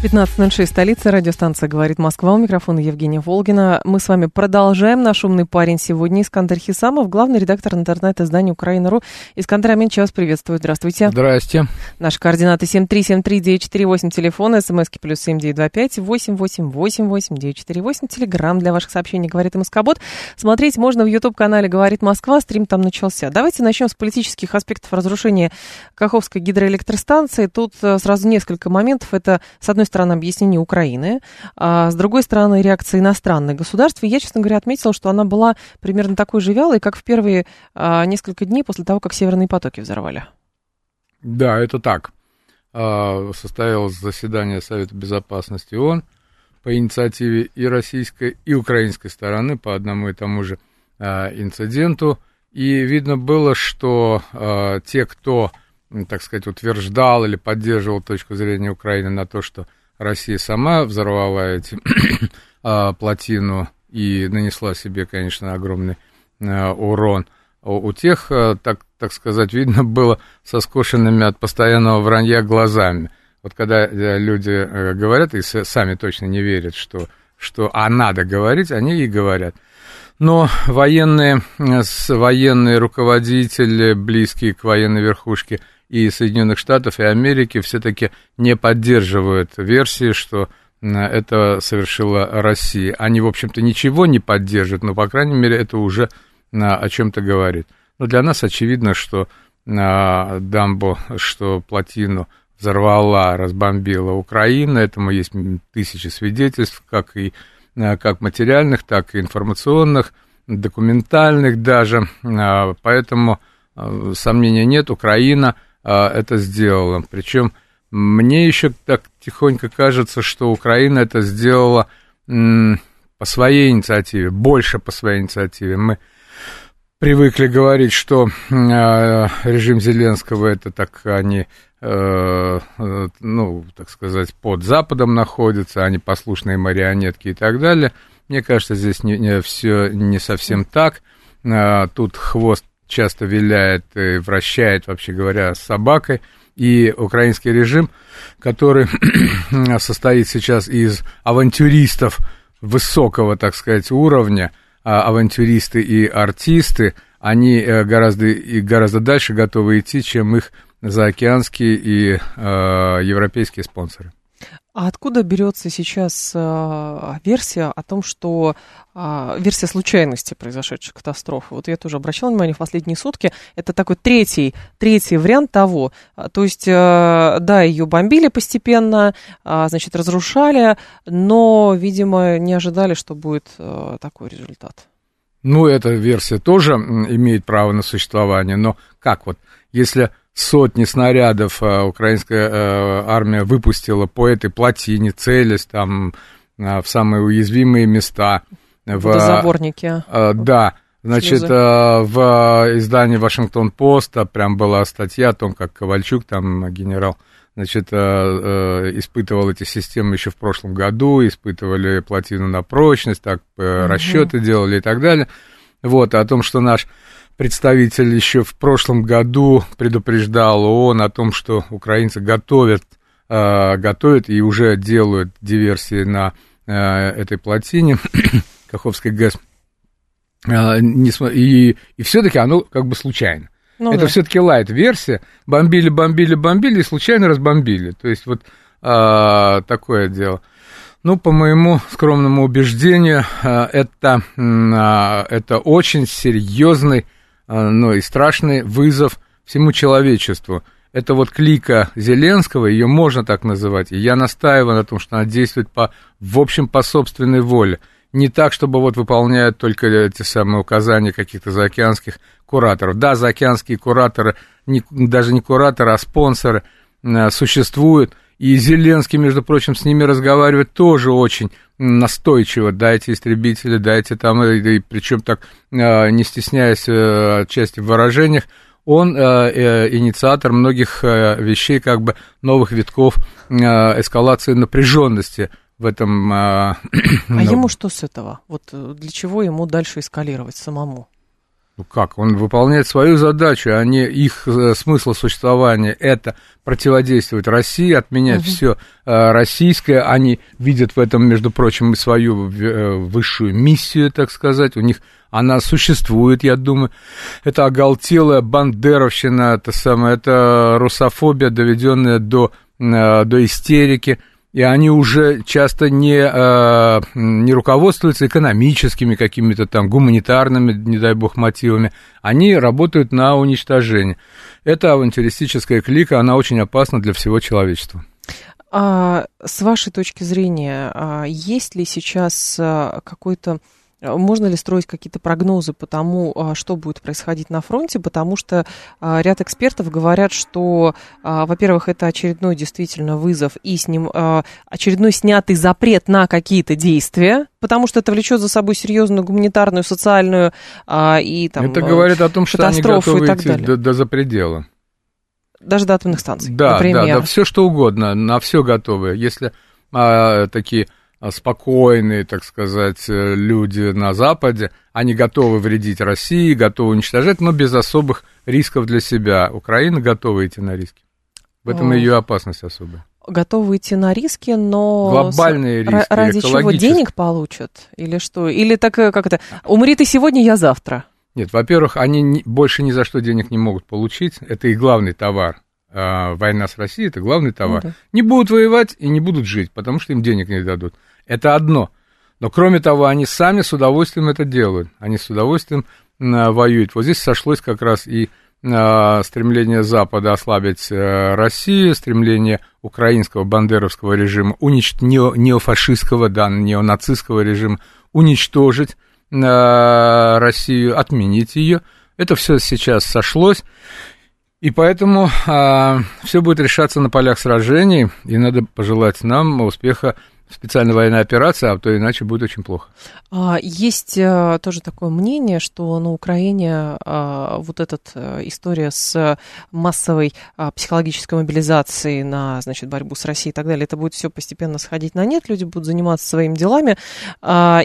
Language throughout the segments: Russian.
15.06, столица, радиостанция «Говорит Москва». У микрофона Евгения Волгина. Мы с вами продолжаем. Наш умный парень сегодня Искандер Хисамов, главный редактор интернет-издания «Украина.ру». Искандер Аминч, вас приветствую. Здравствуйте. Здрасте. Наши координаты 7373948, телефон, смски плюс 7925 8888948, телеграмм для ваших сообщений «Говорит МСК-бот». Смотреть можно в YouTube-канале «Говорит Москва», стрим там начался. Давайте начнем с политических аспектов разрушения Каховской гидроэлектростанции. Тут э, сразу несколько моментов. Это, с одной стороны, объяснение Украины, а с другой стороны, реакция иностранных государств. И я, честно говоря, отметила, что она была примерно такой же вялой, как в первые а, несколько дней после того, как северные потоки взорвали. Да, это так. А, состоялось заседание Совета Безопасности ООН по инициативе и российской, и украинской стороны по одному и тому же а, инциденту. И видно было, что а, те, кто, так сказать, утверждал или поддерживал точку зрения Украины на то, что Россия сама взорвала эти а, плотину и нанесла себе, конечно, огромный а, урон. У, тех, а, так, так сказать, видно было со скошенными от постоянного вранья глазами. Вот когда э, люди э, говорят и сами точно не верят, что, что а надо говорить, они и говорят. Но военные, э, военные руководители, близкие к военной верхушке – и Соединенных Штатов, и Америки все-таки не поддерживают версии, что это совершила Россия. Они, в общем-то, ничего не поддерживают, но, по крайней мере, это уже о чем-то говорит. Но для нас очевидно, что дамбу, что плотину взорвала, разбомбила Украина. Этому есть тысячи свидетельств, как и как материальных, так и информационных, документальных даже. Поэтому сомнения нет, Украина – а, это сделала. Причем мне еще так тихонько кажется, что Украина это сделала по своей инициативе, больше по своей инициативе. Мы привыкли говорить, что а, режим Зеленского это так они, э, э, ну, так сказать, под Западом находятся, они послушные марионетки и так далее. Мне кажется, здесь не, не, все не совсем так. А, тут хвост часто виляет и вращает, вообще говоря, с собакой. И украинский режим, который состоит сейчас из авантюристов высокого, так сказать, уровня, а авантюристы и артисты, они э, гораздо, и гораздо дальше готовы идти, чем их заокеанские и э, европейские спонсоры. А откуда берется сейчас э, версия о том, что э, версия случайности произошедшей катастрофы? Вот я тоже обращала внимание в последние сутки. Это такой третий, третий вариант того. То есть, э, да, ее бомбили постепенно, э, значит, разрушали, но, видимо, не ожидали, что будет э, такой результат. Ну, эта версия тоже имеет право на существование, но как вот, если сотни снарядов э, украинская э, армия выпустила по этой плотине, целясь там э, в самые уязвимые места. В Водозаборники. Да. Значит, Шлюзы. в издании Вашингтон-Поста прям была статья о том, как Ковальчук, там генерал, значит, испытывал эти системы еще в прошлом году, испытывали плотину на прочность, так угу. расчеты делали и так далее. Вот, о том, что наш представитель еще в прошлом году предупреждал ООН о том, что украинцы готовят, э, готовят и уже делают диверсии на э, этой плотине Каховской ГЭС. Э, и, и все-таки оно как бы случайно. Ну, Это да. все-таки лайт-версия. Бомбили, бомбили, бомбили и случайно разбомбили. То есть вот а, такое дело. Ну, по моему скромному убеждению, это, это очень серьезный а, ну и страшный вызов всему человечеству. Это вот клика Зеленского, ее можно так называть, и я настаиваю на том, что она действует по, в общем по собственной воле. Не так, чтобы вот выполняют только эти самые указания каких-то заокеанских кураторов. Да, заокеанские кураторы, не, даже не кураторы, а спонсоры э, существуют, И Зеленский, между прочим, с ними разговаривает тоже очень настойчиво. Дайте истребители, дайте там, и, и причем так, э, не стесняясь э, отчасти в выражениях, он э, э, инициатор многих э, вещей, как бы новых витков э, эскалации напряженности в этом. Э, а ну, ему что с этого? Вот э, для чего ему дальше эскалировать самому? Ну как, он выполняет свою задачу, а не их э, смысл существования. Это противодействовать России, отменять угу. все э, российское. Они видят в этом, между прочим, и свою э, высшую миссию, так сказать. У них она существует, я думаю. Это оголтелая бандеровщина, это самое, это русофобия, доведенная до, до истерики и они уже часто не, э, не руководствуются экономическими какими-то там гуманитарными, не дай бог, мотивами, они работают на уничтожение. Эта авантюристическая клика, она очень опасна для всего человечества. А, с вашей точки зрения, а, есть ли сейчас а, какой-то можно ли строить какие-то прогнозы по тому, а, что будет происходить на фронте? Потому что а, ряд экспертов говорят, что, а, во-первых, это очередной действительно вызов и с ним очередной снятый запрет на какие-то действия, потому что это влечет за собой серьезную гуманитарную, социальную и там Это говорит о том, что они готовы идти до, до запредела. Даже до атомных станций, да, например. Да, да, все что угодно, на все готовы. Если а, такие а, спокойные, так сказать, э, люди на Западе, они готовы вредить России, готовы уничтожать, но без особых рисков для себя. Украина готова идти на риски. В этом ее опасность особая. Готовы идти на риски, но глобальные риски, ради чего денег получат или что? Или так э, как это? Умри ты сегодня, я завтра. Нет, во-первых, они не, больше ни за что денег не могут получить. Это их главный товар. А, война с Россией это главный товар. Ну, да. Не будут воевать и не будут жить, потому что им денег не дадут. Это одно. Но кроме того, они сами с удовольствием это делают. Они с удовольствием а, воюют. Вот здесь сошлось как раз и а, стремление Запада ослабить а, Россию, стремление украинского бандеровского режима, уничтожить нео, неофашистского, да, неонацистского режима, уничтожить а, Россию, отменить ее. Это все сейчас сошлось. И поэтому а, все будет решаться на полях сражений, и надо пожелать нам успеха специальная военная операция, а то иначе будет очень плохо. А, есть э, тоже такое мнение, что на Украине а, вот эта э, история с массовой а, психологической мобилизацией на значит, борьбу с Россией и так далее, это будет все постепенно сходить на нет, люди будут заниматься своими делами.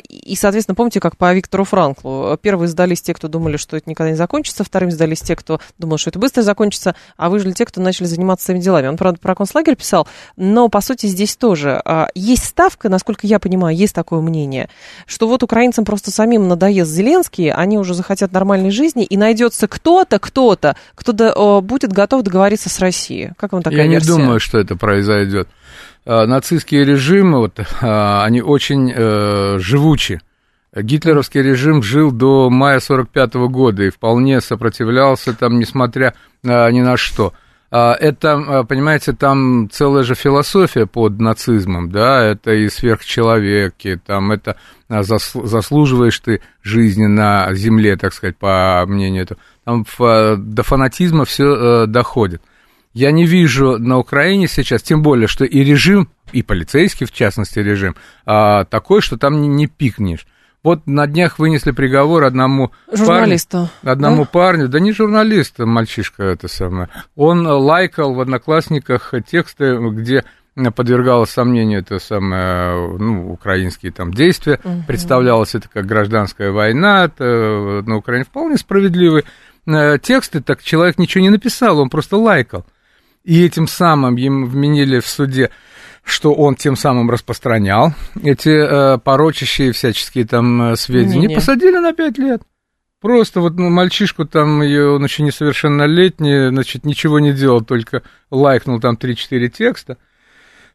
И, соответственно, помните, как по Виктору Франклу. Первые сдались те, кто думали, что это никогда не закончится, вторым сдались те, кто думал, что это быстро закончится, а выжили те, кто начали заниматься своими делами. Он, правда, про концлагерь писал, но, по сути, здесь тоже есть ставка, насколько я понимаю, есть такое мнение, что вот украинцам просто самим надоест Зеленский, они уже захотят нормальной жизни, и найдется кто-то, кто-то, кто будет готов договориться с Россией. Как вам такая Я версия? не думаю, что это произойдет. А, нацистские режимы, вот, а, они очень э, живучи. Гитлеровский режим жил до мая 45 года и вполне сопротивлялся там, несмотря ни на что. А, это, а, понимаете, там целая же философия под нацизмом, да, это и сверхчеловеки, там это а, заслуживаешь ты жизни на земле, так сказать, по мнению этого. Там до фанатизма все доходит. Я не вижу на Украине сейчас, тем более, что и режим, и полицейский, в частности, режим, такой, что там не пикнешь. Вот на днях вынесли приговор одному журналисту. Парню, одному да? парню, да не журналист, мальчишка это самое. Он лайкал в одноклассниках тексты, где подвергалось сомнению это самое, ну, украинские там действия, угу. представлялось это как гражданская война, это на Украине вполне справедливые э, тексты, так человек ничего не написал, он просто лайкал. И этим самым им вменили в суде что он тем самым распространял эти э, порочащие всяческие там э, сведения, не, посадили на пять лет. Просто вот ну, мальчишку там, он еще несовершеннолетний, значит, ничего не делал, только лайкнул там 3-4 текста.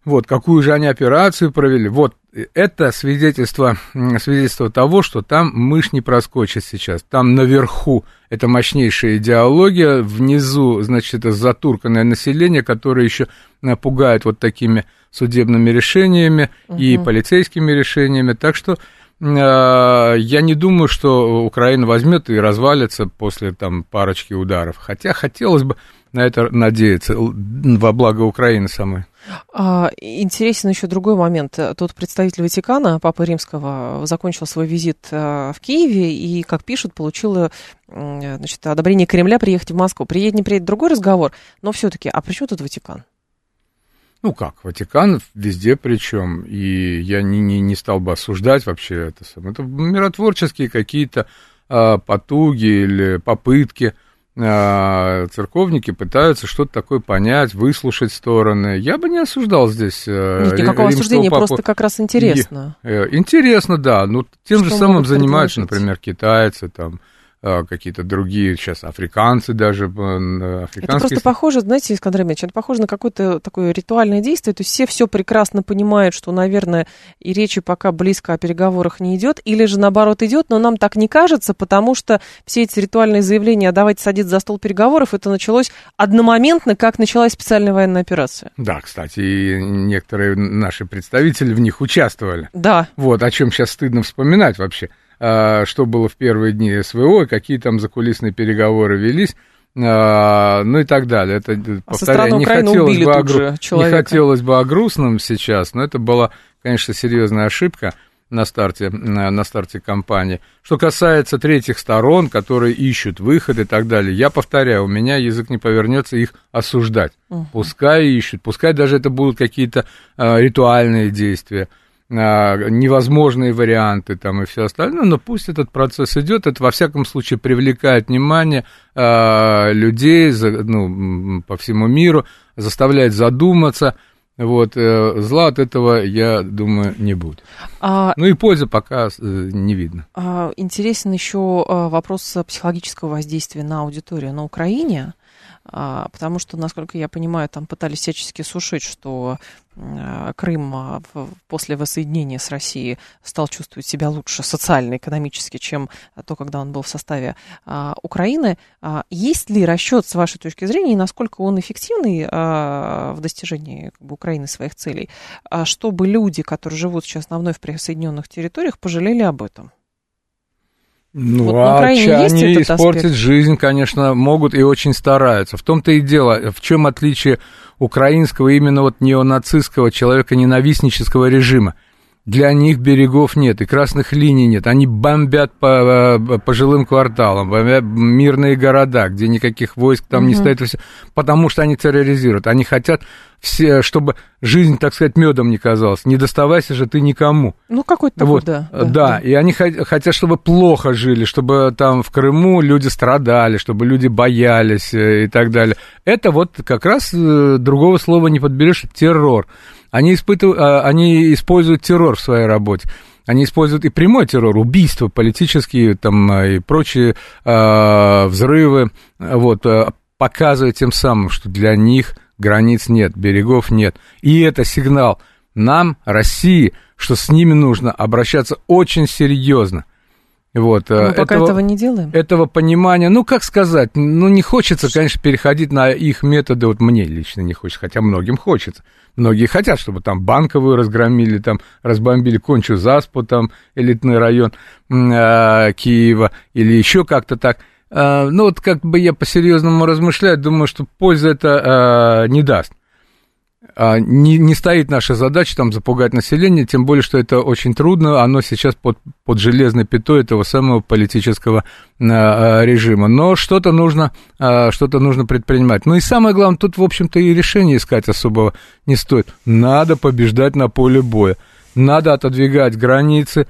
Вот, какую же они операцию провели. Вот, это свидетельство, свидетельство того, что там мышь не проскочит сейчас. Там наверху это мощнейшая идеология, внизу, значит, это затурканное население, которое еще э, пугает вот такими судебными решениями угу. и полицейскими решениями. Так что я не думаю, что Украина возьмет и развалится после там парочки ударов. Хотя хотелось бы на это надеяться во благо Украины самой. А, интересен еще другой момент. Тут представитель Ватикана, Папа Римского, закончил свой визит в Киеве и, как пишут, получил значит, одобрение Кремля приехать в Москву. Приедет, не приедет, другой разговор, но все-таки, а при чем тут Ватикан? Ну как, Ватикан везде причем, и я не, не, не стал бы осуждать вообще это. Это миротворческие какие-то а, потуги или попытки – а, церковники пытаются что-то такое понять, выслушать стороны. Я бы не осуждал здесь э, Нет, никакого осуждения, папу. просто как раз интересно. И, э, интересно, да. Ну, тем что же самым занимаются, например, китайцы, там, какие-то другие сейчас африканцы даже. Африканские... Это просто похоже, знаете, Искандер Ильич, это похоже на какое-то такое ритуальное действие. То есть все все прекрасно понимают, что, наверное, и речи пока близко о переговорах не идет, или же наоборот идет, но нам так не кажется, потому что все эти ритуальные заявления, а давайте садиться за стол переговоров, это началось одномоментно, как началась специальная военная операция. Да, кстати, и некоторые наши представители в них участвовали. Да. Вот, о чем сейчас стыдно вспоминать вообще. А, что было в первые дни СВО, какие там закулисные переговоры велись, а, ну и так далее. Это, а повторяю, не хотелось, бы о, гру... не хотелось бы о грустном сейчас, но это была, конечно, серьезная ошибка на старте, на старте кампании. Что касается третьих сторон, которые ищут выход и так далее, я повторяю, у меня язык не повернется их осуждать. Угу. Пускай ищут, пускай даже это будут какие-то а, ритуальные действия. А, невозможные варианты там и все остальное, но пусть этот процесс идет, это во всяком случае привлекает внимание э, людей ну, по всему миру, заставляет задуматься, вот, э, зла от этого, я думаю, не будет. А, ну и пользы пока э, не видно. А, интересен еще э, вопрос психологического воздействия на аудиторию на Украине. А, потому что, насколько я понимаю, там пытались всячески сушить, что а, Крым а, после воссоединения с Россией стал чувствовать себя лучше социально, экономически, чем то, когда он был в составе Украины. Есть ли расчет, с вашей точки зрения, и насколько он эффективный в достижении как бы, Украины своих целей, чтобы люди, которые живут сейчас на вновь присоединенных территориях, пожалели об этом? Ну, вот а они испортить аспект? жизнь, конечно, могут и очень стараются. В том-то и дело, в чем отличие украинского именно вот неонацистского человека-ненавистнического режима. Для них берегов нет и красных линий нет. Они бомбят по, э, по жилым кварталам, бомбят мирные города, где никаких войск там угу. не стоит, потому что они терроризируют. Они хотят, все, чтобы жизнь, так сказать, медом не казалась. Не доставайся же ты никому. Ну, какой-то вот, да, да. Да, и они хотят, чтобы плохо жили, чтобы там в Крыму люди страдали, чтобы люди боялись э, и так далее. Это вот как раз э, другого слова не подберешь, террор. Они, испытывают, а, они используют террор в своей работе. Они используют и прямой террор, убийства политические там, а, и прочие э, взрывы, вот, показывая тем самым, что для них границ нет, берегов нет. И это сигнал нам, России, что с ними нужно обращаться очень серьезно. Вот, Мы пока этого, этого не делаем. Этого понимания, ну, как сказать, ну, не хочется, конечно, переходить на их методы, вот мне лично не хочется, хотя многим хочется. Многие хотят, чтобы там банковую разгромили, там разбомбили кончу заспу, там элитный район э, Киева, или еще как-то так. Э, ну, вот как бы я по-серьезному размышляю, думаю, что пользы это э, не даст. А, не, не стоит наша задача там запугать население, тем более, что это очень трудно, оно сейчас под, под железной пятой этого самого политического а, режима. Но что-то нужно, а, что-то нужно предпринимать. Ну и самое главное, тут, в общем-то, и решение искать особого не стоит. Надо побеждать на поле боя, надо отодвигать границы, Э,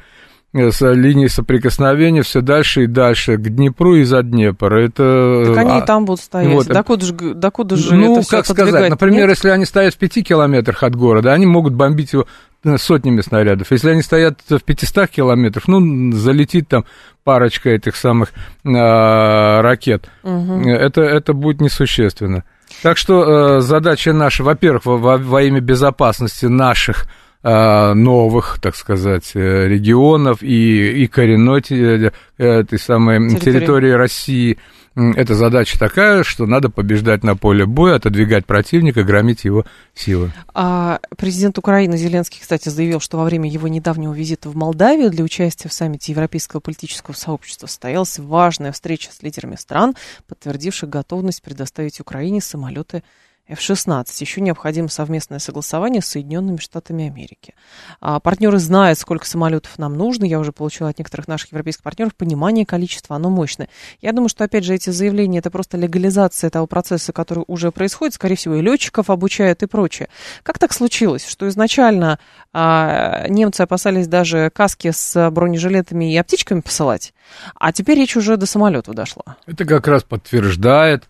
с линии соприкосновения все дальше и дальше к Днепру и за Днепр. Это... Так они а, и там будут стоять. Вот. Докуда же, докуда же ну, это как сказать, например, Нет? если они стоят в пяти километрах от города, они могут бомбить его э, сотнями снарядов. Если они стоят в 500 километрах, ну, залетит там парочка этих самых э, ракет. Угу. Это, это будет несущественно. Так что э, задача наша, во-первых, во, во имя безопасности наших Э, новых, так сказать, э, регионов и, и коренной э, этой самой территории. территории России, эта задача такая, что надо побеждать на поле боя, отодвигать противника, громить его силы. А президент Украины Зеленский, кстати, заявил, что во время его недавнего визита в Молдавию для участия в саммите Европейского политического сообщества состоялась важная встреча с лидерами стран, подтвердивших готовность предоставить Украине самолеты F-16. Еще необходимо совместное согласование с Соединенными Штатами Америки. А партнеры знают, сколько самолетов нам нужно. Я уже получила от некоторых наших европейских партнеров понимание количества, оно мощное. Я думаю, что, опять же, эти заявления, это просто легализация того процесса, который уже происходит. Скорее всего, и летчиков обучают и прочее. Как так случилось, что изначально а, немцы опасались даже каски с бронежилетами и аптечками посылать, а теперь речь уже до самолетов дошла? Это как раз подтверждает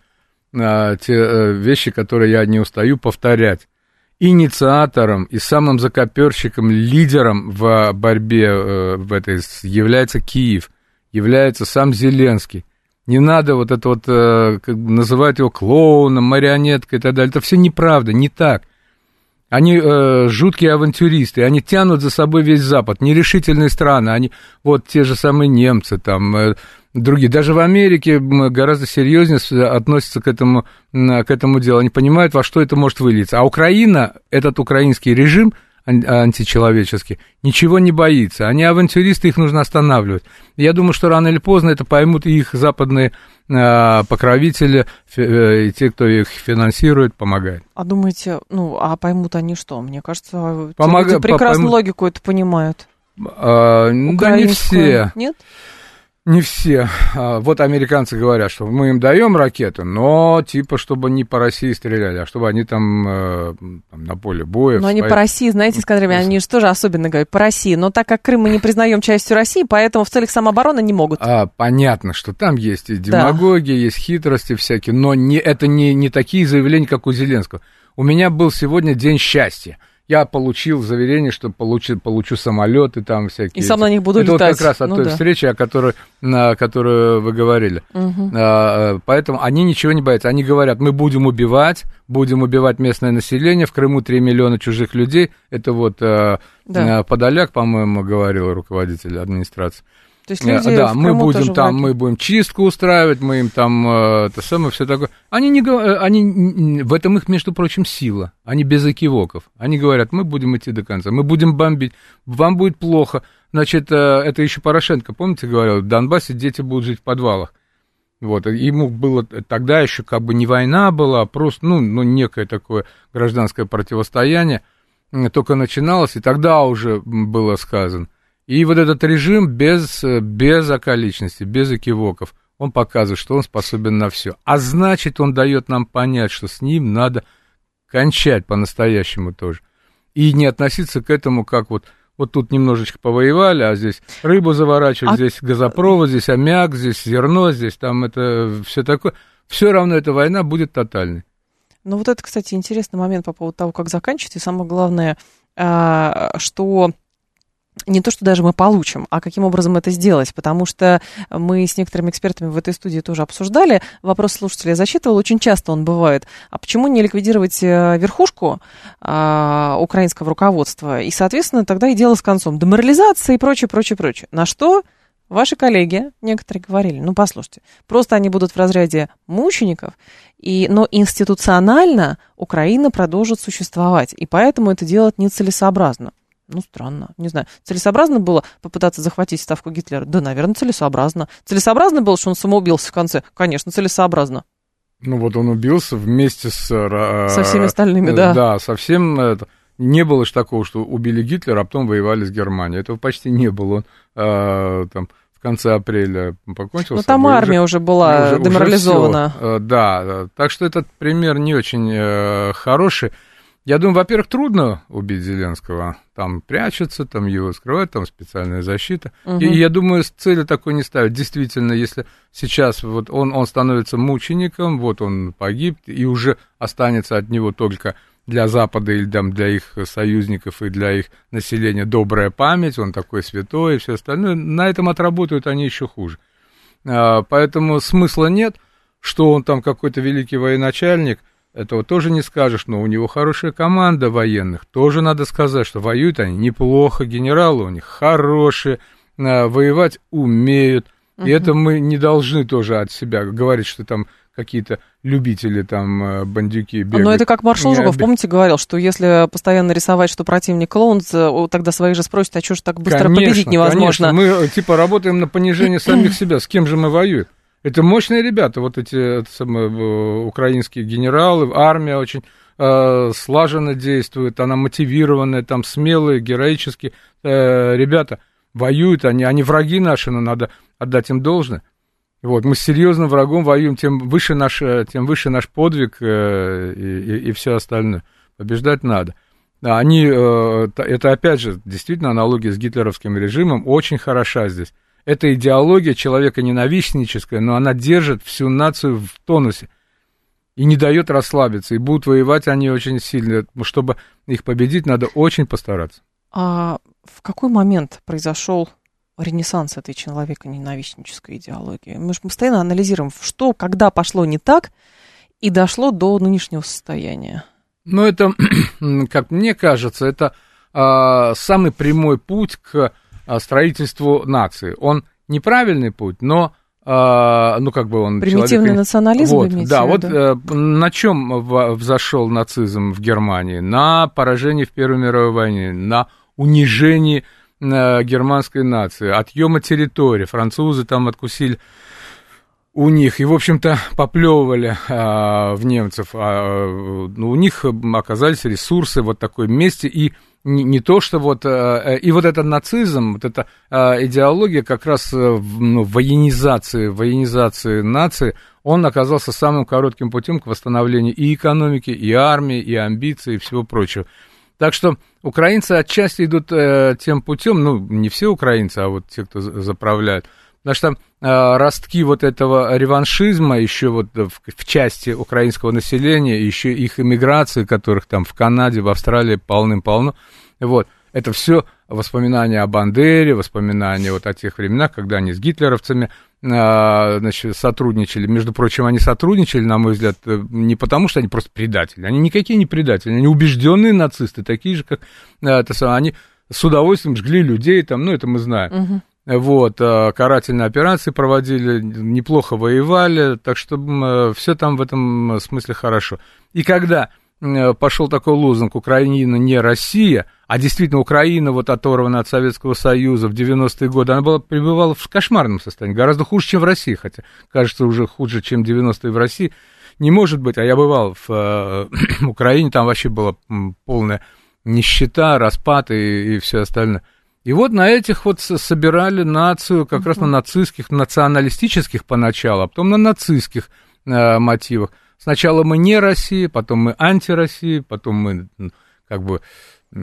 а, те а, вещи, которые я не устаю повторять. Инициатором и самым закоперщиком, лидером в борьбе а, в этой является Киев, является сам Зеленский. Не надо вот это вот а, называть его клоуном, марионеткой и так далее. Это все неправда, не так. Они э, жуткие авантюристы, они тянут за собой весь Запад, нерешительные страны, они вот те же самые немцы, там, э, другие. Даже в Америке гораздо серьезнее относятся к этому, к этому делу. Они понимают, во что это может вылиться. А Украина, этот украинский режим античеловеческий, ничего не боится. Они авантюристы, их нужно останавливать. Я думаю, что рано или поздно это поймут их западные а, покровители э, и те, кто их финансирует, помогают. А думаете, ну, а поймут они что? Мне кажется, Помог... люди прекрасно поймут... логику это понимают. А, да не все. Нет? Не все. А, вот американцы говорят, что мы им даем ракеты, но типа, чтобы не по России стреляли, а чтобы они там, э, там на поле боя. Но они по России, знаете, сказали, они же тоже особенно говорят, по России. Но так как Крым мы не признаем частью России, поэтому в целях самообороны не могут. А, понятно, что там есть и демагогия, да. есть хитрости всякие, но не, это не, не такие заявления, как у Зеленского. У меня был сегодня день счастья я получил заверение, что получу, получу самолеты там всякие. И сам на них буду Это летать. вот как раз от ну, той да. встречи, о которой, на которую вы говорили. Угу. А, поэтому они ничего не боятся. Они говорят, мы будем убивать, будем убивать местное население. В Крыму 3 миллиона чужих людей. Это вот а, да. Подоляк, по-моему, говорил руководитель администрации. То есть люди да, мы будем там, мы будем чистку устраивать, мы им там э, это самое все такое. Они не э, они в этом их, между прочим, сила. Они без экивоков. Они говорят, мы будем идти до конца, мы будем бомбить, вам будет плохо. Значит, э, это еще Порошенко, помните, говорил, в Донбассе дети будут жить в подвалах. Вот, ему было тогда еще как бы не война была, а просто, ну, ну, некое такое гражданское противостояние только начиналось, и тогда уже было сказано – и вот этот режим без, без околичности, без экивоков, он показывает, что он способен на все. А значит, он дает нам понять, что с ним надо кончать по-настоящему тоже. И не относиться к этому как вот вот тут немножечко повоевали, а здесь рыбу заворачивать, а... здесь газопровод, здесь аммиак, здесь зерно, здесь там это все такое. Все равно эта война будет тотальной. Ну вот это, кстати, интересный момент по поводу того, как заканчивать. И самое главное, а, что не то, что даже мы получим, а каким образом это сделать, потому что мы с некоторыми экспертами в этой студии тоже обсуждали. Вопрос слушателя я зачитывал, очень часто он бывает. А почему не ликвидировать э, верхушку а, украинского руководства? И, соответственно, тогда и дело с концом. Деморализация и прочее, прочее, прочее. На что Ваши коллеги, некоторые говорили, ну послушайте, просто они будут в разряде мучеников, и, но институционально Украина продолжит существовать, и поэтому это делать нецелесообразно. Ну, странно. Не знаю. Целесообразно было попытаться захватить ставку Гитлера? Да, наверное, целесообразно. Целесообразно было, что он самоубился в конце? Конечно, целесообразно. Ну, вот он убился вместе с... Э, со всеми остальными, да. Да, совсем... Не было же такого, что убили Гитлера, а потом воевали с Германией. Этого почти не было. Он э, там в конце апреля покончил Ну, там армия уже, уже была уже, деморализована. Уже э, да, так что этот пример не очень э, хороший. Я думаю, во-первых, трудно убить Зеленского. Там прячется, там его скрывают, там специальная защита. Угу. И я думаю, цели такой не ставят. Действительно, если сейчас вот он, он становится мучеником, вот он погиб, и уже останется от него только для Запада или там, для их союзников и для их населения добрая память, он такой святой и все остальное, на этом отработают они еще хуже. А, поэтому смысла нет, что он там какой-то великий военачальник, этого тоже не скажешь, но у него хорошая команда военных. Тоже надо сказать, что воюют они неплохо, генералы у них хорошие, а, воевать умеют. И это мы не должны тоже от себя говорить, что там какие-то любители там э, бандюки бегают. Но это как Маршал Жуков, помните, говорил, что если постоянно рисовать, что противник клоун, тогда свои же спросят, а что ж так быстро конечно, победить невозможно? Конечно, мы типа работаем на понижение самих себя. С кем же мы воюем? Это мощные ребята, вот эти самые, э, украинские генералы, армия очень э, слаженно действует, она мотивированная, там смелые, героические э, ребята воюют, они, они враги наши, но надо отдать им должное. Вот, мы с серьезным врагом воюем, тем выше наш, э, тем выше наш подвиг э, и, и, и все остальное. Побеждать надо. Они, э, это опять же, действительно аналогия с гитлеровским режимом, очень хороша здесь. Это идеология человека ненавистническая, но она держит всю нацию в тонусе и не дает расслабиться. И будут воевать они очень сильно. Чтобы их победить, надо очень постараться. А в какой момент произошел ренессанс этой человека-ненавистнической идеологии. Мы же постоянно анализируем, что, когда пошло не так и дошло до нынешнего состояния. Ну, это, как мне кажется, это а, самый прямой путь к строительству нации. Он неправильный путь, но а, ну, как бы он... Примитивный человек... национализм, вот, Да, вот а, на чем взошел нацизм в Германии? На поражении в Первой мировой войне, на унижении германской нации, отъема территории. Французы там откусили у них, и, в общем-то, поплевывали в немцев. А, ну, у них оказались ресурсы вот такой месте, и не, не то, что вот... А, и вот этот нацизм, вот эта а, идеология как раз ну, военизации, военизации нации, он оказался самым коротким путем к восстановлению и экономики, и армии, и амбиций, и всего прочего. Так что украинцы отчасти идут э, тем путем, ну, не все украинцы, а вот те, кто заправляют, потому что э, ростки вот этого реваншизма еще вот в, в части украинского населения, еще их иммиграции, которых там в Канаде, в Австралии полным-полно, вот, это все воспоминания о Бандере, воспоминания вот о тех временах, когда они с гитлеровцами а, значит, сотрудничали. Между прочим, они сотрудничали, на мой взгляд, э, не потому, что они просто предатели. Они никакие не предатели, они убежденные нацисты, такие же, как а, это самое. Они с удовольствием жгли людей, там, ну, это мы знаем. Угу. Вот, а, карательные операции проводили, неплохо воевали, так что э, все там в этом смысле хорошо. И когда Э, пошел такой лозунг «Украина не Россия», а действительно Украина, вот оторвана от Советского Союза в 90-е годы, она была, пребывала в кошмарном состоянии, гораздо хуже, чем в России, хотя кажется уже хуже, чем 90-е в России. Не может быть, а я бывал в э, Украине, там вообще была полная нищета, распад и, и все остальное. И вот на этих вот собирали нацию, как uh-huh. раз на нацистских, националистических поначалу, а потом на нацистских э, мотивах. Сначала мы не Россия, потом мы анти-Россия, потом мы как бы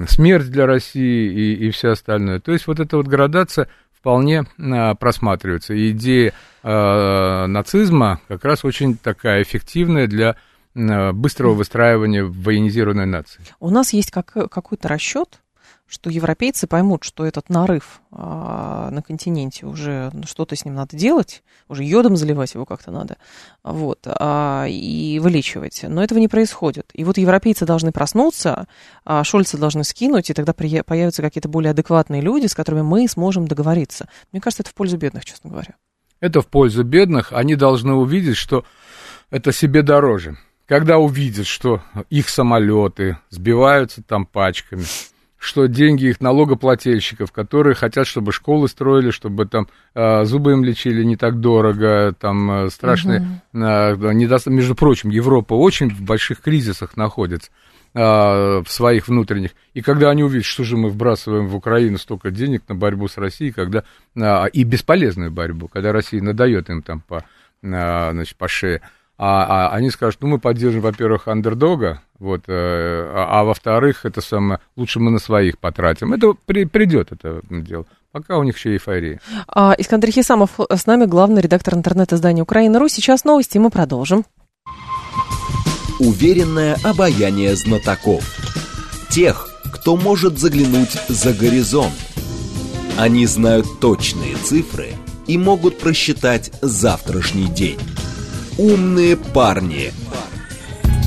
смерть для России и, и все остальное. То есть вот эта вот градация вполне а, просматривается. И идея а, нацизма как раз очень такая эффективная для а, быстрого выстраивания военизированной нации. У нас есть как, какой-то расчет, что европейцы поймут, что этот нарыв а, на континенте уже ну, что-то с ним надо делать, уже йодом заливать его как-то надо, вот, а, и вылечивать. Но этого не происходит. И вот европейцы должны проснуться, а Шольца должны скинуть, и тогда при, появятся какие-то более адекватные люди, с которыми мы сможем договориться. Мне кажется, это в пользу бедных, честно говоря. Это в пользу бедных. Они должны увидеть, что это себе дороже. Когда увидят, что их самолеты сбиваются там пачками, что деньги их налогоплательщиков, которые хотят, чтобы школы строили, чтобы там э, зубы им лечили не так дорого, там э, страшные, угу. недоста... между прочим, Европа очень в больших кризисах находится э, в своих внутренних. И когда они увидят, что же мы вбрасываем в Украину столько денег на борьбу с Россией, когда и бесполезную борьбу, когда Россия надает им там по, значит, по шее, а, а они скажут, ну, мы поддержим, во-первых, андердога, вот, э, а, а во-вторых, это самое, лучше мы на своих потратим. Это при, придет это дело. Пока у них еще эйфория. А, Искандер Хисамов с нами, главный редактор интернет-издания «Украина.ру». Сейчас новости, мы продолжим. Уверенное обаяние знатоков. Тех, кто может заглянуть за горизонт. Они знают точные цифры и могут просчитать завтрашний день. «Умные парни».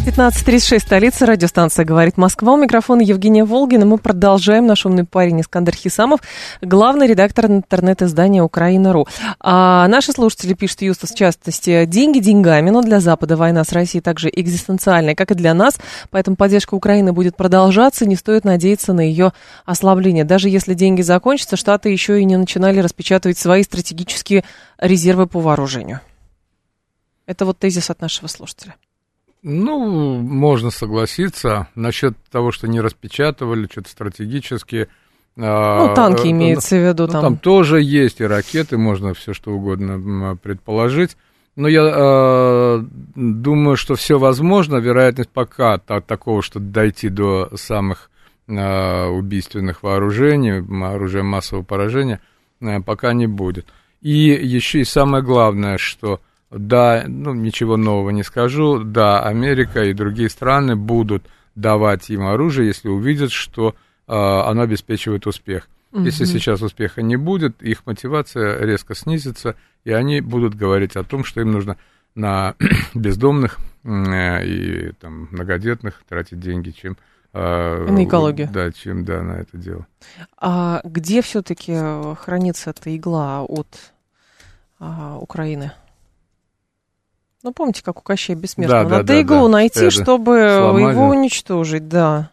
15.36, столица, радиостанция «Говорит Москва». У микрофона Евгения Волгина. Мы продолжаем. Наш умный парень Искандер Хисамов, главный редактор интернет-издания «Украина.ру». А наши слушатели пишут, Юстас, в частности, деньги деньгами, но для Запада война с Россией также экзистенциальная, как и для нас. Поэтому поддержка Украины будет продолжаться. Не стоит надеяться на ее ослабление. Даже если деньги закончатся, Штаты еще и не начинали распечатывать свои стратегические резервы по вооружению. Это вот тезис от нашего слушателя. Ну, можно согласиться. Насчет того, что не распечатывали, что-то стратегически. А, ну, танки э, имеется в виду ну, там. Там тоже есть и ракеты, можно все что угодно предположить. Но я э, думаю, что все возможно. Вероятность пока так, такого, что дойти до самых э, убийственных вооружений, оружия массового поражения, э, пока не будет. И еще и самое главное, что да, ну, ничего нового не скажу, да, Америка и другие страны будут давать им оружие, если увидят, что э, оно обеспечивает успех. Угу. Если сейчас успеха не будет, их мотивация резко снизится, и они будут говорить о том, что им нужно на бездомных э, и там, многодетных тратить деньги, чем э, на экологию. Да, чем да, на это дело. А где все-таки хранится эта игла от а, Украины? Ну, помните, как у Кощея Бессмертного? Да, Надо да, иглу да, найти, это чтобы сломали. его уничтожить, да.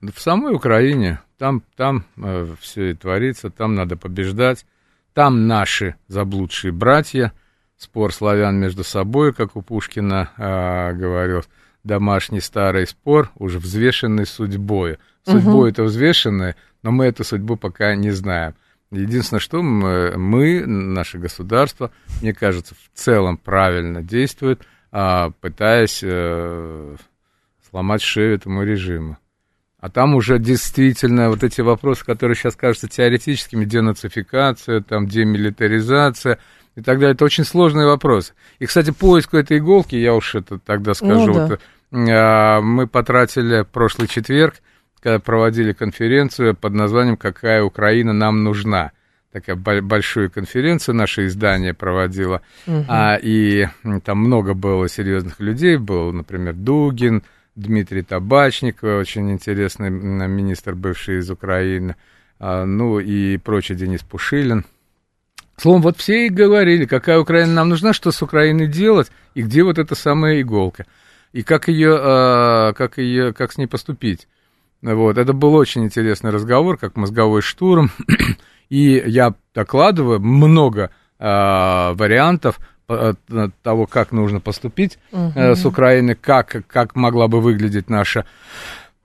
В самой Украине, там, там э, все и творится, там надо побеждать. Там наши заблудшие братья, спор славян между собой, как у Пушкина э, говорил, домашний старый спор, уже взвешенный судьбой. Судьбой угу. это взвешенное, но мы эту судьбу пока не знаем. Единственное, что мы, мы, наше государство, мне кажется, в целом правильно действует, а, пытаясь э, сломать шею этому режиму. А там уже действительно вот эти вопросы, которые сейчас кажутся теоретическими, денацификация, там, демилитаризация и так далее, это очень сложные вопросы. И, кстати, поиск этой иголки, я уж это тогда скажу, ну, да. вот, а, мы потратили прошлый четверг когда проводили конференцию под названием «Какая Украина нам нужна». Такая большую конференцию наше издание проводило, угу. а, и там много было серьезных людей, был, например, Дугин, Дмитрий Табачник, очень интересный министр, бывший из Украины, а, ну и прочий Денис Пушилин. Словом, вот все и говорили, какая Украина нам нужна, что с Украиной делать, и где вот эта самая иголка, и как ее, а, как ее, как с ней поступить. Вот, это был очень интересный разговор, как мозговой штурм. И я докладываю много э, вариантов э, того, как нужно поступить угу. э, с Украиной, как, как могла бы выглядеть наша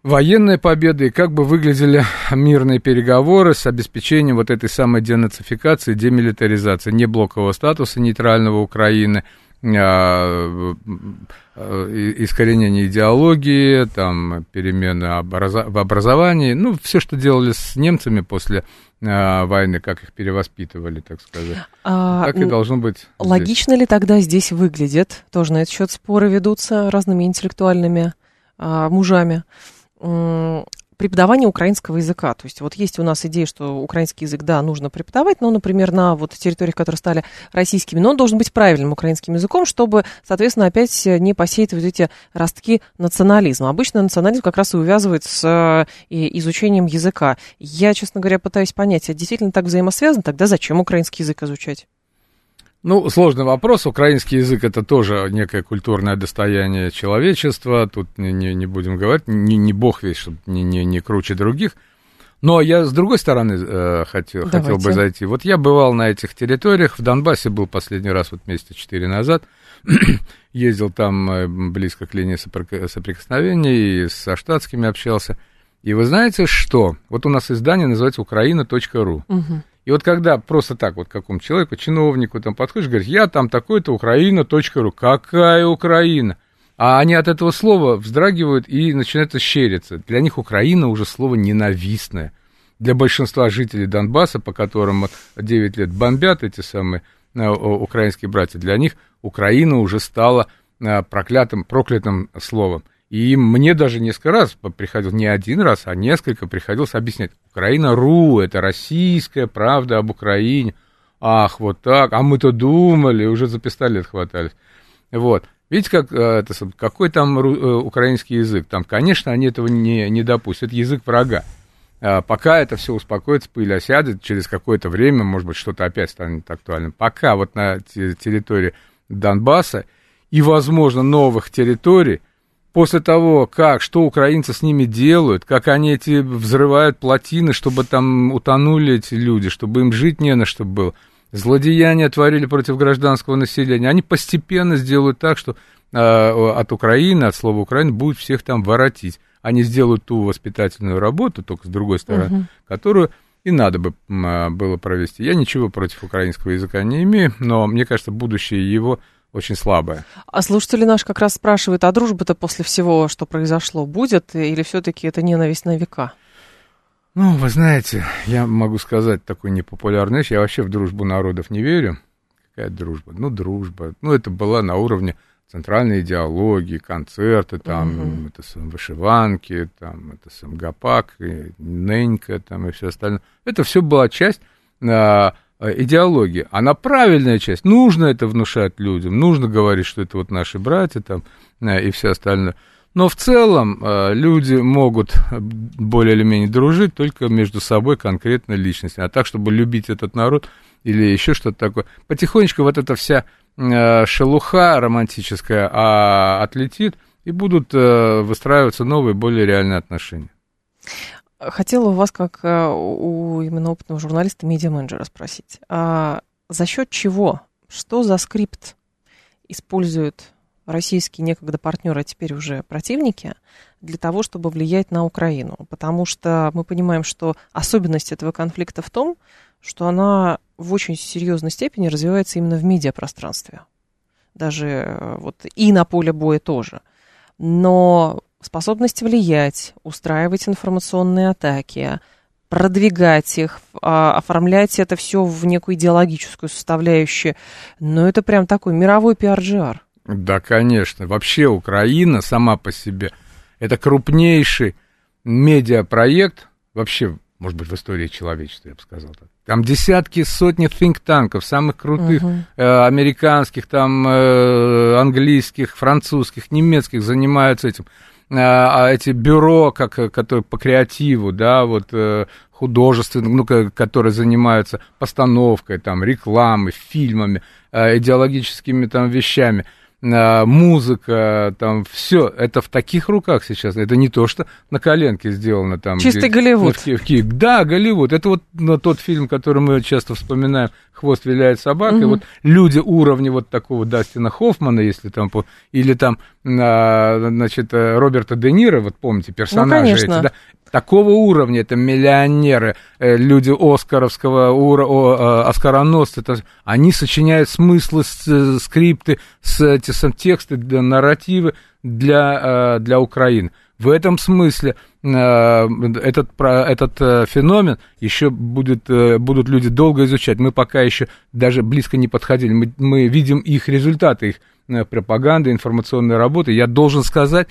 военная победа и как бы выглядели мирные переговоры с обеспечением вот этой самой денацификации, демилитаризации, не блокового статуса нейтрального Украины – искоренение идеологии, там, перемены в образовании, ну, все, что делали с немцами после а, войны, как их перевоспитывали, так сказать. А, так и должно быть. Логично здесь. ли тогда здесь выглядит? Тоже на этот счет споры ведутся разными интеллектуальными а, мужами преподавание украинского языка. То есть вот есть у нас идея, что украинский язык, да, нужно преподавать, но, например, на вот территориях, которые стали российскими, но он должен быть правильным украинским языком, чтобы, соответственно, опять не посеять вот эти ростки национализма. Обычно национализм как раз и увязывает с э, изучением языка. Я, честно говоря, пытаюсь понять, а действительно так взаимосвязано, тогда зачем украинский язык изучать? Ну, сложный вопрос. Украинский язык это тоже некое культурное достояние человечества. Тут не, не, не будем говорить, не, не бог весь, чтобы не, не, не круче других. Но я с другой стороны э, хотел, хотел бы зайти. Вот я бывал на этих территориях. В Донбассе был последний раз вот месяца четыре назад. Ездил там э, близко к линии соприкосновения и со штатскими общался. И вы знаете что? Вот у нас издание называется украина.ру. Угу. И вот когда просто так вот какому человеку, чиновнику там подходишь, говоришь, я там такой-то Украина.ру. Какая Украина? А они от этого слова вздрагивают и начинают ощериться. Для них Украина уже слово ненавистное. Для большинства жителей Донбасса, по которым 9 лет бомбят эти самые э, украинские братья, для них Украина уже стала э, проклятым, проклятым словом. И мне даже несколько раз приходилось, не один раз, а несколько приходилось объяснять. Украина.ру, это российская правда об Украине. Ах, вот так, а мы-то думали, уже за пистолет хватались. Вот. Видите, как, э, это, какой там э, украинский язык? Там, конечно, они этого не, не допустят. Это язык врага. А пока это все успокоится, пыль осядет, через какое-то время, может быть, что-то опять станет актуальным. Пока вот на территории Донбасса и, возможно, новых территорий, после того, как, что украинцы с ними делают, как они эти взрывают плотины, чтобы там утонули эти люди, чтобы им жить не на что было, злодеяния творили против гражданского населения, они постепенно сделают так, что э, от Украины, от слова Украина, будет всех там воротить. Они сделают ту воспитательную работу, только с другой стороны, угу. которую и надо бы а, было провести. Я ничего против украинского языка не имею, но мне кажется, будущее его очень слабая. А слушатели наш как раз спрашивают, а дружба-то после всего, что произошло, будет или все-таки это ненависть на века? Ну, вы знаете, я могу сказать такую непопулярную вещь. Я вообще в дружбу народов не верю. Какая дружба? Ну, дружба. Ну, это была на уровне центральной идеологии, концерты, там, угу. это сам вышиванки, там, это сам гапак, и ненька, там, и все остальное. Это все была часть а, Э, идеологии. Она правильная часть. Нужно это внушать людям, нужно говорить, что это вот наши братья там э, и все остальное. Но в целом э, люди могут более или менее дружить только между собой конкретно личности. А так, чтобы любить этот народ или еще что-то такое. Потихонечку вот эта вся шелуха романтическая а, отлетит, и будут выстраиваться новые, более реальные отношения. Хотела у вас, как э, у именно опытного журналиста, медиа-менеджера спросить. А за счет чего, что за скрипт используют российские некогда партнеры, а теперь уже противники, для того, чтобы влиять на Украину? Потому что мы понимаем, что особенность этого конфликта в том, что она в очень серьезной степени развивается именно в медиапространстве. Даже э, вот и на поле боя тоже. Но способность влиять, устраивать информационные атаки, продвигать их, а, оформлять это все в некую идеологическую составляющую. Но это прям такой мировой пиар-джиар. Да, конечно. Вообще Украина сама по себе это крупнейший медиапроект вообще, может быть, в истории человечества, я бы сказал так. Там десятки, сотни think-танков, самых крутых, uh-huh. э, американских, там, э, английских, французских, немецких занимаются этим. А, а эти бюро, как, э, которые по креативу, да, вот э, художественным, ну, которые занимаются постановкой, там, рекламой, фильмами, э, идеологическими там вещами – музыка, там все, это в таких руках сейчас. Это не то, что на коленке сделано там. Чистый где, Голливуд. В, в, в, да, Голливуд. Это вот ну, тот фильм, который мы часто вспоминаем, «Хвост виляет собакой». Угу. Вот люди уровня вот такого Дастина Хоффмана, если там, или там, значит, Роберта Де Ниро, вот помните, персонажи ну, эти, да, такого уровня, это миллионеры, э, люди Оскаровского, ура, э, оскароносцы, они сочиняют смыслы, э, скрипты, с, эти, с, тексты, нарративы для, для Украины. В этом смысле этот, этот феномен еще будет, будут люди долго изучать. Мы пока еще даже близко не подходили. Мы, мы видим их результаты, их пропаганды, информационной работы. Я должен сказать,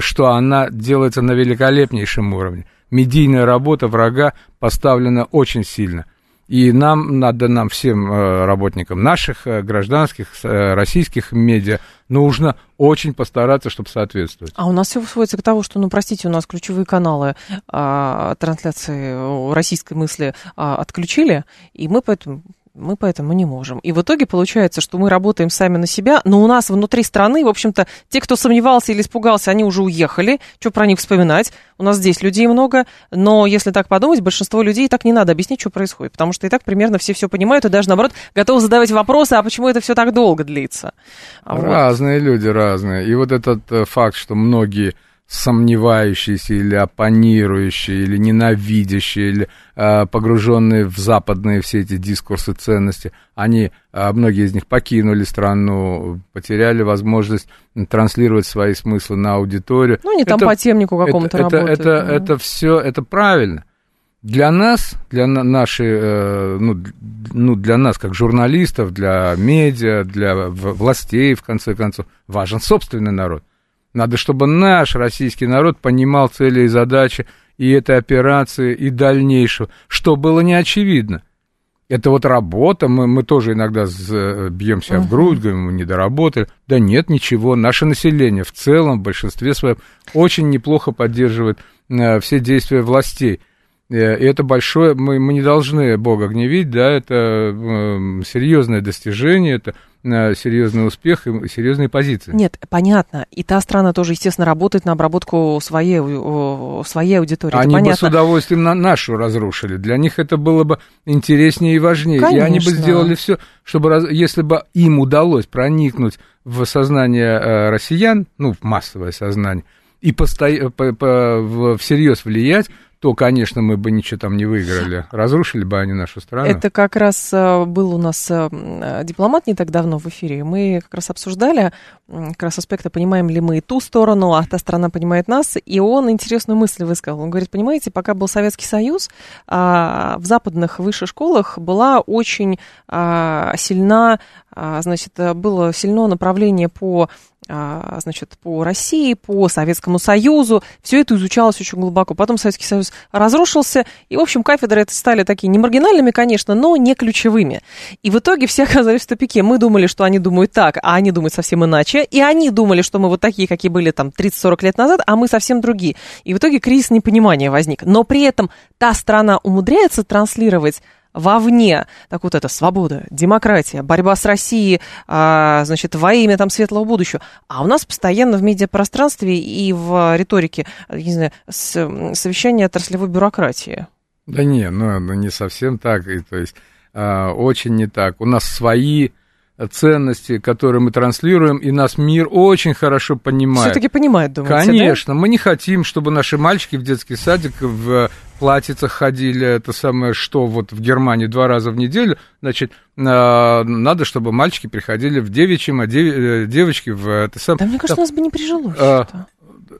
что она делается на великолепнейшем уровне. Медийная работа врага поставлена очень сильно. И нам надо, нам всем э, работникам наших э, гражданских, э, российских медиа, нужно очень постараться, чтобы соответствовать. А у нас все сводится к тому, что, ну, простите, у нас ключевые каналы а, трансляции российской мысли а, отключили, и мы поэтому мы поэтому не можем. И в итоге получается, что мы работаем сами на себя, но у нас внутри страны, в общем-то, те, кто сомневался или испугался, они уже уехали. Что про них вспоминать? У нас здесь людей много, но если так подумать, большинство людей так не надо объяснить, что происходит, потому что и так примерно все все понимают и даже, наоборот, готовы задавать вопросы, а почему это все так долго длится? А разные вот. люди, разные. И вот этот э, факт, что многие сомневающиеся или оппонирующие, или ненавидящие, или э, погруженные в западные все эти дискурсы ценности, они, э, многие из них покинули страну, потеряли возможность транслировать свои смыслы на аудиторию. Ну, они там это, по темнику какому-то это, работают. Это, это, это все, это правильно. Для нас, для нашей, э, ну, ну, для нас как журналистов, для медиа, для властей, в конце концов, важен собственный народ. Надо, чтобы наш российский народ понимал цели и задачи и этой операции, и дальнейшего, что было не очевидно. Это вот работа, мы, мы тоже иногда бьем себя uh-huh. в грудь, говорим, мы не доработали. Да нет, ничего, наше население в целом, в большинстве своем, очень неплохо поддерживает э, все действия властей. Э, и это большое, мы, мы не должны Бога гневить, да, это э, серьезное достижение, это э, серьезный успех и серьезные позиции. Нет, понятно. И та страна тоже, естественно, работает на обработку своей, своей аудитории. Они бы с удовольствием на нашу разрушили. Для них это было бы интереснее и важнее. Конечно. И они бы сделали все, чтобы, если бы им удалось проникнуть в сознание россиян, ну, в массовое сознание, и посто... по, по, всерьез влиять, то, конечно, мы бы ничего там не выиграли. Разрушили бы они нашу страну. Это как раз э, был у нас э, дипломат не так давно в эфире. Мы как раз обсуждали как раз аспекты, понимаем ли мы и ту сторону, а та страна понимает нас. И он интересную мысль высказал. Он говорит, понимаете, пока был Советский Союз, а, в западных высших школах была очень а, сильна, а, значит, было сильно направление по значит, по России, по Советскому Союзу. Все это изучалось очень глубоко. Потом Советский Союз разрушился, и, в общем, кафедры это стали такие не маргинальными, конечно, но не ключевыми. И в итоге все оказались в тупике. Мы думали, что они думают так, а они думают совсем иначе. И они думали, что мы вот такие, какие были там 30-40 лет назад, а мы совсем другие. И в итоге кризис непонимания возник. Но при этом та страна умудряется транслировать вовне, так вот это свобода, демократия, борьба с Россией, а, значит, во имя там светлого будущего. А у нас постоянно в медиапространстве и в риторике, не знаю, совещание отраслевой бюрократии. Да не, ну, ну не совсем так, и, то есть а, очень не так. У нас свои ценности, которые мы транслируем, и нас мир очень хорошо понимает. Все-таки понимает, думаете, Конечно, да? мы не хотим, чтобы наши мальчики в детский садик в платьицах ходили, это самое, что вот в Германии два раза в неделю, значит, а, надо, чтобы мальчики приходили в девичьем, а э, девочки в это самое. Да, мне кажется, у нас бы не прижилось. А,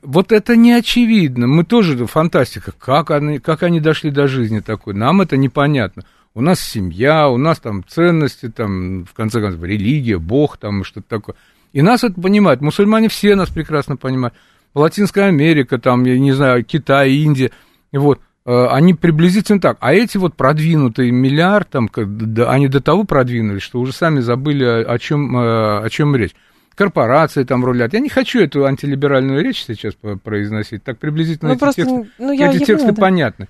вот это не очевидно. Мы тоже фантастика. Как они, как они дошли до жизни такой? Нам это непонятно у нас семья, у нас там ценности, там, в конце концов, религия, Бог, там, что-то такое. И нас это понимают, мусульмане все нас прекрасно понимают. Латинская Америка, там, я не знаю, Китай, Индия, вот, они приблизительно так. А эти вот продвинутые миллиард, там, они до того продвинулись, что уже сами забыли, о чем, э, о чем речь. Корпорации там рулят. Я не хочу эту антилиберальную речь сейчас произносить. Так приблизительно ну, эти, просто, тексты, ну, я, эти я тексты поняла, понятны.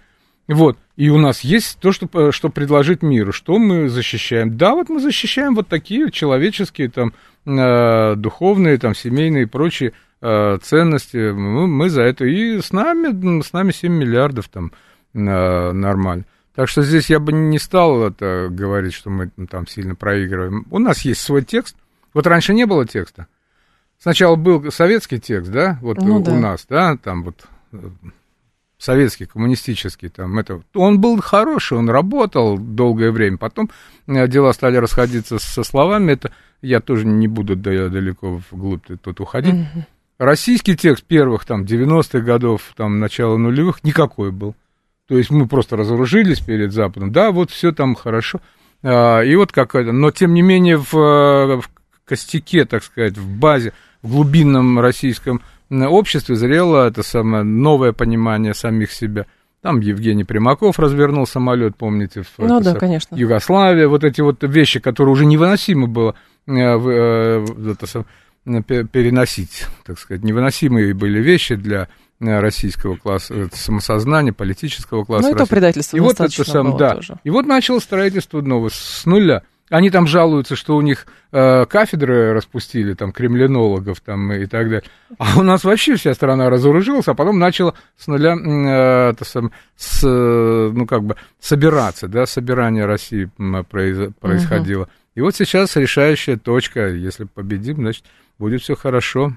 Вот. И у нас есть то, что, э, что предложить миру. Что мы защищаем? Да, вот мы защищаем вот такие человеческие, там, э, духовные, там, семейные и прочие э, ценности. Мы, мы за это. И с нами, с нами 7 миллиардов там э, нормально. Так что здесь я бы не стал это говорить, что мы там сильно проигрываем. У нас есть свой текст. Вот раньше не было текста. Сначала был советский текст, да, вот ну, у да. нас, да, там вот э, советский, коммунистический, там, это, он был хороший, он работал долгое время, потом э, дела стали расходиться со словами, это я тоже не буду далеко вглубь тут уходить. Российский текст первых, там, 90-х годов, там, начала нулевых, никакой был. То есть мы просто разоружились перед Западом, да, вот все там хорошо, а, и вот какая-то, но тем не менее в, в костяке, так сказать, в базе, в глубинном российском обществе зрело это самое новое понимание самих себя. Там Евгений Примаков развернул самолет, помните, в ну, да, конечно. Югославия. Вот эти вот вещи, которые уже невыносимо было э, э, это, переносить, так сказать, невыносимые были вещи для э, российского класса самосознания, политического класса. Ну, это предательство и вот это сам, да. Тоже. И вот начало строительство нового с нуля. Они там жалуются, что у них э, кафедры распустили, там, кремлинологов там, и так далее. А у нас вообще вся страна разоружилась, а потом начала с нуля, э, сам, с, ну, как бы, собираться, да, собирание России произ, происходило. Угу. И вот сейчас решающая точка, если победим, значит, будет все хорошо.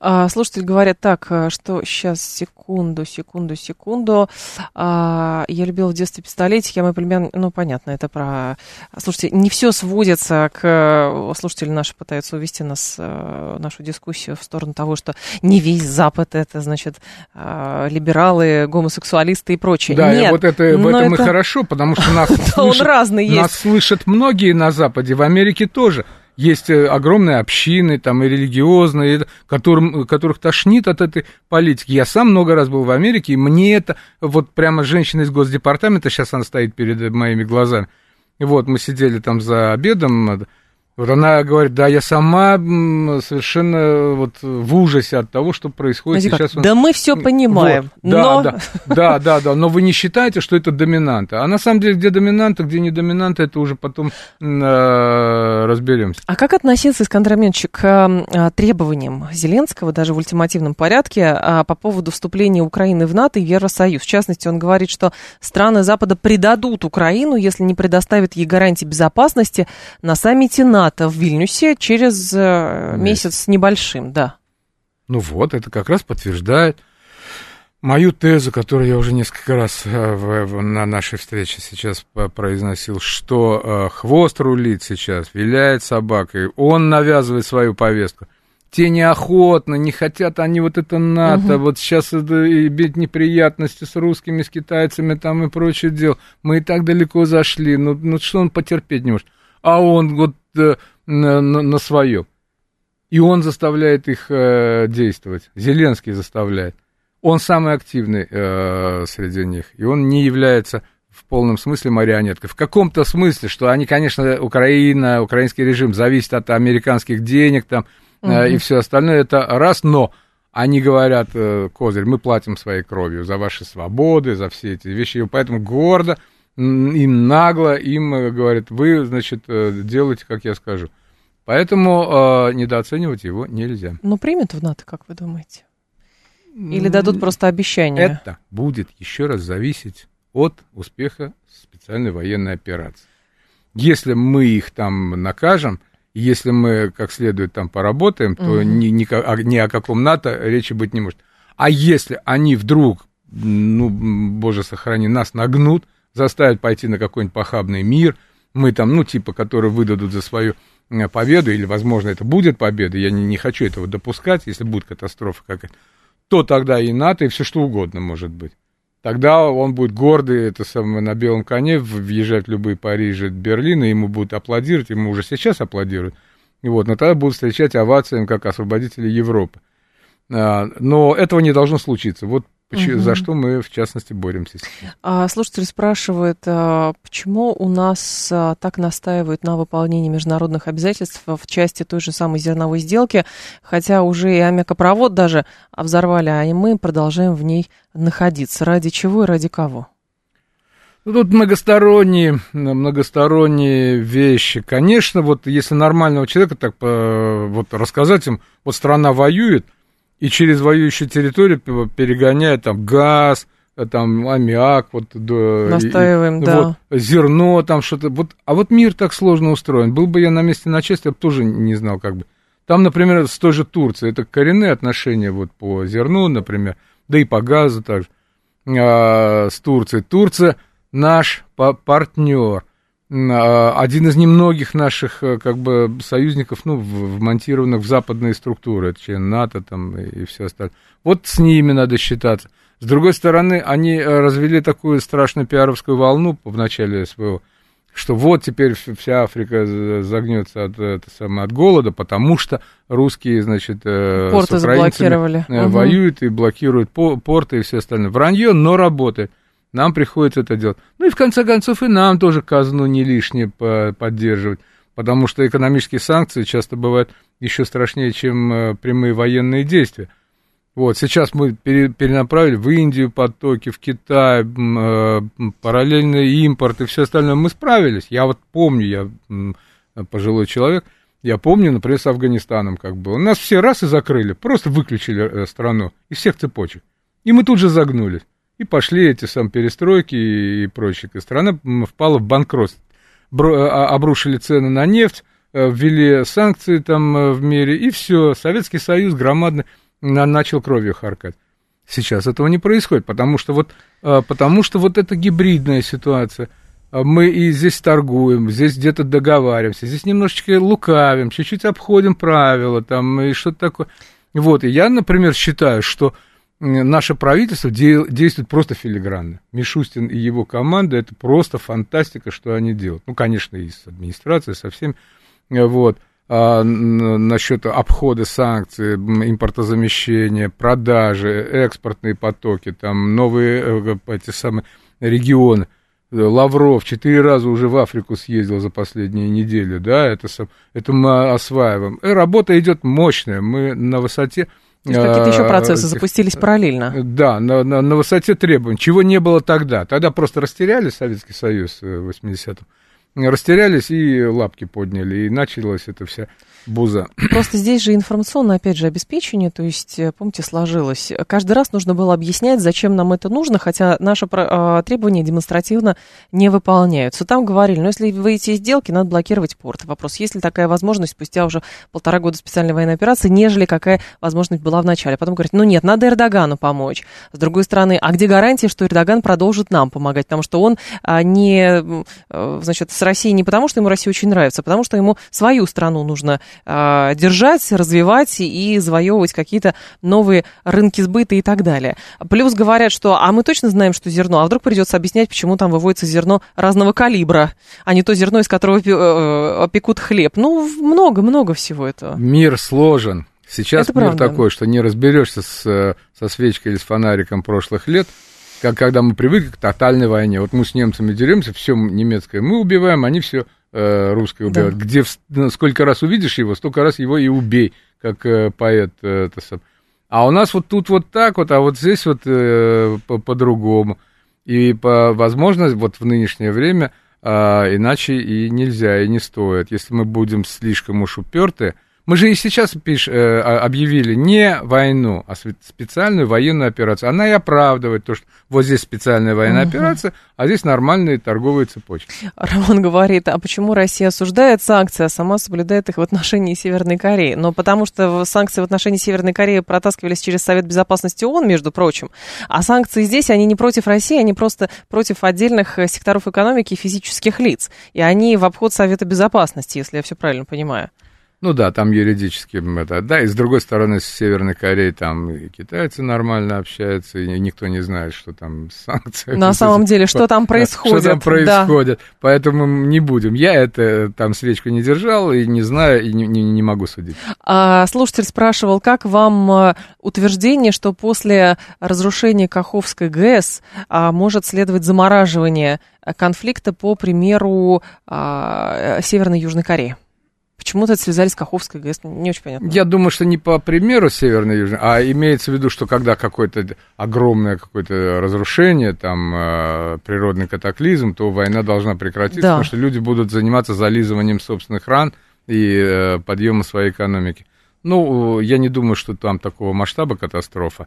А, слушатели говорят так, э, что сейчас, секунду, секунду, секунду. А, я любила в детстве пистолетики, а мой племян, ну, понятно, это про... Слушайте, не все сводится к... Слушатели наши пытаются увести нас, э, нашу дискуссию в сторону того, что не весь Запад это, значит, а, либералы, гомосексуалисты и прочее. Да, Нет, и вот это, в этом это... и хорошо, потому что нас, слышат, нас слышат многие на Западе, в Америке тоже есть э, огромные общины, там, и религиозные, которым, которых тошнит от этой политики. Я сам много раз был в Америке, и мне это, вот прямо женщина из Госдепартамента, сейчас она стоит перед моими глазами, вот, мы сидели там за обедом, вот она говорит, да, я сама совершенно вот в ужасе от того, что происходит Знаете сейчас. Да мы все понимаем, вот, но... Да, да, да, да, да, но вы не считаете, что это доминанта. А на самом деле, где доминанта, где не доминанта, это уже потом э, разберемся. А как относиться, Искандер Менчик, к э, требованиям Зеленского, даже в ультимативном порядке, э, по поводу вступления Украины в НАТО и Евросоюз? В частности, он говорит, что страны Запада предадут Украину, если не предоставят ей гарантии безопасности на саммите НАТО НАТО в Вильнюсе через э, месяц с небольшим, да. Ну вот, это как раз подтверждает мою тезу, которую я уже несколько раз э, в, в, на нашей встрече сейчас произносил, что э, хвост рулит сейчас, виляет собакой, он навязывает свою повестку. Те неохотно, не хотят они вот это НАТО, угу. вот сейчас иметь неприятности с русскими, с китайцами там и прочее дело. Мы и так далеко зашли, ну, ну что он потерпеть не может? А он вот э, на, на, на свое. И он заставляет их э, действовать. Зеленский заставляет. Он самый активный э, среди них. И он не является в полном смысле марионеткой. В каком-то смысле, что они, конечно, Украина, украинский режим зависит от американских денег там угу. э, и все остальное, это раз, но они говорят, э, Козырь, мы платим своей кровью за ваши свободы, за все эти вещи, и поэтому гордо им нагло, им э, говорят, вы, значит, э, делайте, как я скажу. Поэтому э, недооценивать его нельзя. Но примет в НАТО, как вы думаете? Или дадут просто обещание? Это будет еще раз зависеть от успеха специальной военной операции. Если мы их там накажем, если мы как следует там поработаем, то угу. ни, ни, ни о каком НАТО речи быть не может. А если они вдруг, ну, боже сохрани, нас нагнут, заставят пойти на какой-нибудь похабный мир, мы там, ну, типа, которые выдадут за свою э, победу, или, возможно, это будет победа, я не, не хочу этого допускать, если будет катастрофа какая-то, то тогда и НАТО, и все что угодно может быть. Тогда он будет гордый, это самое, на белом коне, въезжать в любые Парижи, Берлины, ему будут аплодировать, ему уже сейчас аплодируют, и вот, но тогда будут встречать овациями как освободители Европы. А, но этого не должно случиться. Вот Угу. За что мы, в частности, боремся. А, слушатель спрашивает, а, почему у нас а, так настаивают на выполнении международных обязательств в части той же самой зерновой сделки, хотя уже и аммиакопровод даже взорвали, а и мы продолжаем в ней находиться. Ради чего и ради кого? Ну, тут многосторонние, многосторонние вещи. Конечно, вот если нормального человека так вот рассказать им, вот страна воюет, и через воюющую территорию перегоняют там газ, там аммиак, вот, Настаиваем, и, да. вот зерно, там что-то. Вот, а вот мир так сложно устроен. Был бы я на месте начальства, я бы тоже не знал, как бы. Там, например, с той же Турцией, это коренные отношения вот по зерну, например, да и по газу также, а, с Турцией. Турция наш партнер. А, один из немногих наших э, как бы союзников, ну, вмонтированных в западные структуры, это член НАТО там и, и все остальное. Вот с ними надо считаться. С другой стороны, они э, развели такую страшную пиаровскую волну в начале СВО, что вот теперь вся Африка загнется от, это самое, от голода, потому что русские, значит, э, порты с заблокировали. воюют угу. и блокируют порты и все остальное. Вранье, но работает. Нам приходится это делать. Ну и в конце концов и нам тоже казну не лишнее поддерживать, потому что экономические санкции часто бывают еще страшнее, чем э, прямые военные действия. Вот, сейчас мы перенаправили в Индию потоки, в Китай, э, параллельный импорт и все остальное. Мы справились. Я вот помню, я пожилой человек, я помню, например, с Афганистаном как было. Нас все раз и закрыли, просто выключили э, страну из всех цепочек. И мы тут же загнулись. И пошли эти сам перестройки и прочее. И страна впала в банкротство. Бро, а, обрушили цены на нефть, э, ввели санкции там э, в мире, и все, Советский Союз громадно начал кровью харкать. Сейчас этого не происходит, потому что вот, э, потому что вот эта гибридная ситуация. Мы и здесь торгуем, здесь где-то договариваемся, здесь немножечко лукавим, чуть-чуть обходим правила там и что-то такое. Вот, и я, например, считаю, что наше правительство действует просто филигранно. Мишустин и его команда, это просто фантастика, что они делают. Ну, конечно, и с администрацией, со всеми. Вот. А насчет обхода санкций, импортозамещения, продажи, экспортные потоки, там новые э, эти самые регионы. Лавров четыре раза уже в Африку съездил за последние недели, да, это, это мы осваиваем. И работа идет мощная, мы на высоте... То есть какие-то еще процессы запустились параллельно. Да, на, на, на высоте требований, чего не было тогда. Тогда просто растеряли Советский Союз в 80-м растерялись и лапки подняли, и началась эта вся буза. Просто здесь же информационное, опять же, обеспечение, то есть, э, помните, сложилось. Каждый раз нужно было объяснять, зачем нам это нужно, хотя наши а, требования демонстративно не выполняются. Там говорили, ну, если выйти из сделки, надо блокировать порт. Вопрос, есть ли такая возможность спустя уже полтора года специальной военной операции, нежели какая возможность была в начале. Потом говорят, ну нет, надо Эрдогану помочь. С другой стороны, а где гарантия, что Эрдоган продолжит нам помогать? Потому что он а, не, э, значит, с Россией не потому, что ему Россия очень нравится, а потому что ему свою страну нужно э, держать, развивать и завоевывать какие-то новые рынки сбыта и так далее. Плюс говорят, что а мы точно знаем, что зерно, а вдруг придется объяснять, почему там выводится зерно разного калибра, а не то зерно, из которого э, пекут хлеб. Ну, много-много всего этого. Мир сложен. Сейчас Это мир правда. такой, что не разберешься с, со свечкой или с фонариком прошлых лет, как когда мы привыкли к тотальной войне. Вот мы с немцами деремся, все немецкое мы убиваем, они все э, русское убивают. Да. Где ну, сколько раз увидишь его, столько раз его и убей, как э, поэт. Э, это сам. А у нас вот тут вот так вот, а вот здесь вот э, по-другому. И, по, возможно, вот в нынешнее время э, иначе и нельзя, и не стоит. Если мы будем слишком уж уперты, мы же и сейчас пиш, э, объявили не войну, а специальную военную операцию. Она и оправдывает то, что вот здесь специальная военная угу. операция, а здесь нормальные торговые цепочки. Роман говорит, а почему Россия осуждает санкции, а сама соблюдает их в отношении Северной Кореи? Но потому что санкции в отношении Северной Кореи протаскивались через Совет Безопасности ООН, между прочим, а санкции здесь, они не против России, они просто против отдельных э, секторов экономики и физических лиц. И они в обход Совета Безопасности, если я все правильно понимаю. Ну да, там юридически это, да, и с другой стороны, с Северной Кореей там и китайцы нормально общаются, и никто не знает, что там санкции. На самом деле, что там происходит. Что там происходит, да. поэтому не будем. Я это там свечку не держал, и не знаю, и не, не, не могу судить. А, слушатель спрашивал, как вам а, утверждение, что после разрушения Каховской ГЭС а, может следовать замораживание конфликта, по примеру, а, Северной и Южной Кореи? Почему-то связали с Каховской ГЭС, не очень понятно. Я думаю, что не по примеру Северной и Южной, а имеется в виду, что когда какое-то огромное какое-то разрушение, там, э, природный катаклизм, то война должна прекратиться, да. потому что люди будут заниматься зализыванием собственных ран и э, подъемом своей экономики. Ну, я не думаю, что там такого масштаба катастрофа.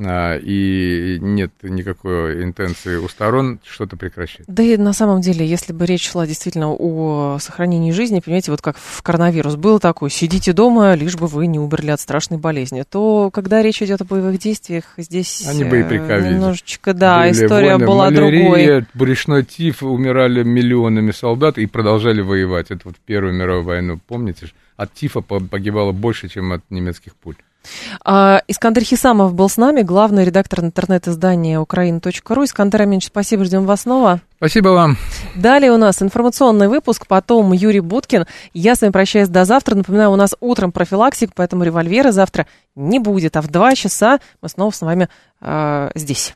А, и нет никакой интенции у сторон что-то прекращать. Да и на самом деле, если бы речь шла действительно о сохранении жизни, понимаете, вот как в коронавирус был такой, сидите дома, лишь бы вы не умерли от страшной болезни, то когда речь идет о боевых действиях, здесь Они бы и э, приковили. немножечко, да, Были история войны, была малярия, другой. брюшной тиф, умирали миллионами солдат и продолжали воевать. Это вот Первую мировую войну, помните? От тифа погибало больше, чем от немецких пуль. А, Искандер Хисамов был с нами, главный редактор интернет-издания украина.ру. Искандер Аминч, спасибо, ждем вас снова. Спасибо вам. Далее у нас информационный выпуск, потом Юрий Буткин. Я с вами прощаюсь до завтра. Напоминаю, у нас утром профилактик, поэтому револьвера завтра не будет, а в два часа мы снова с вами э, здесь.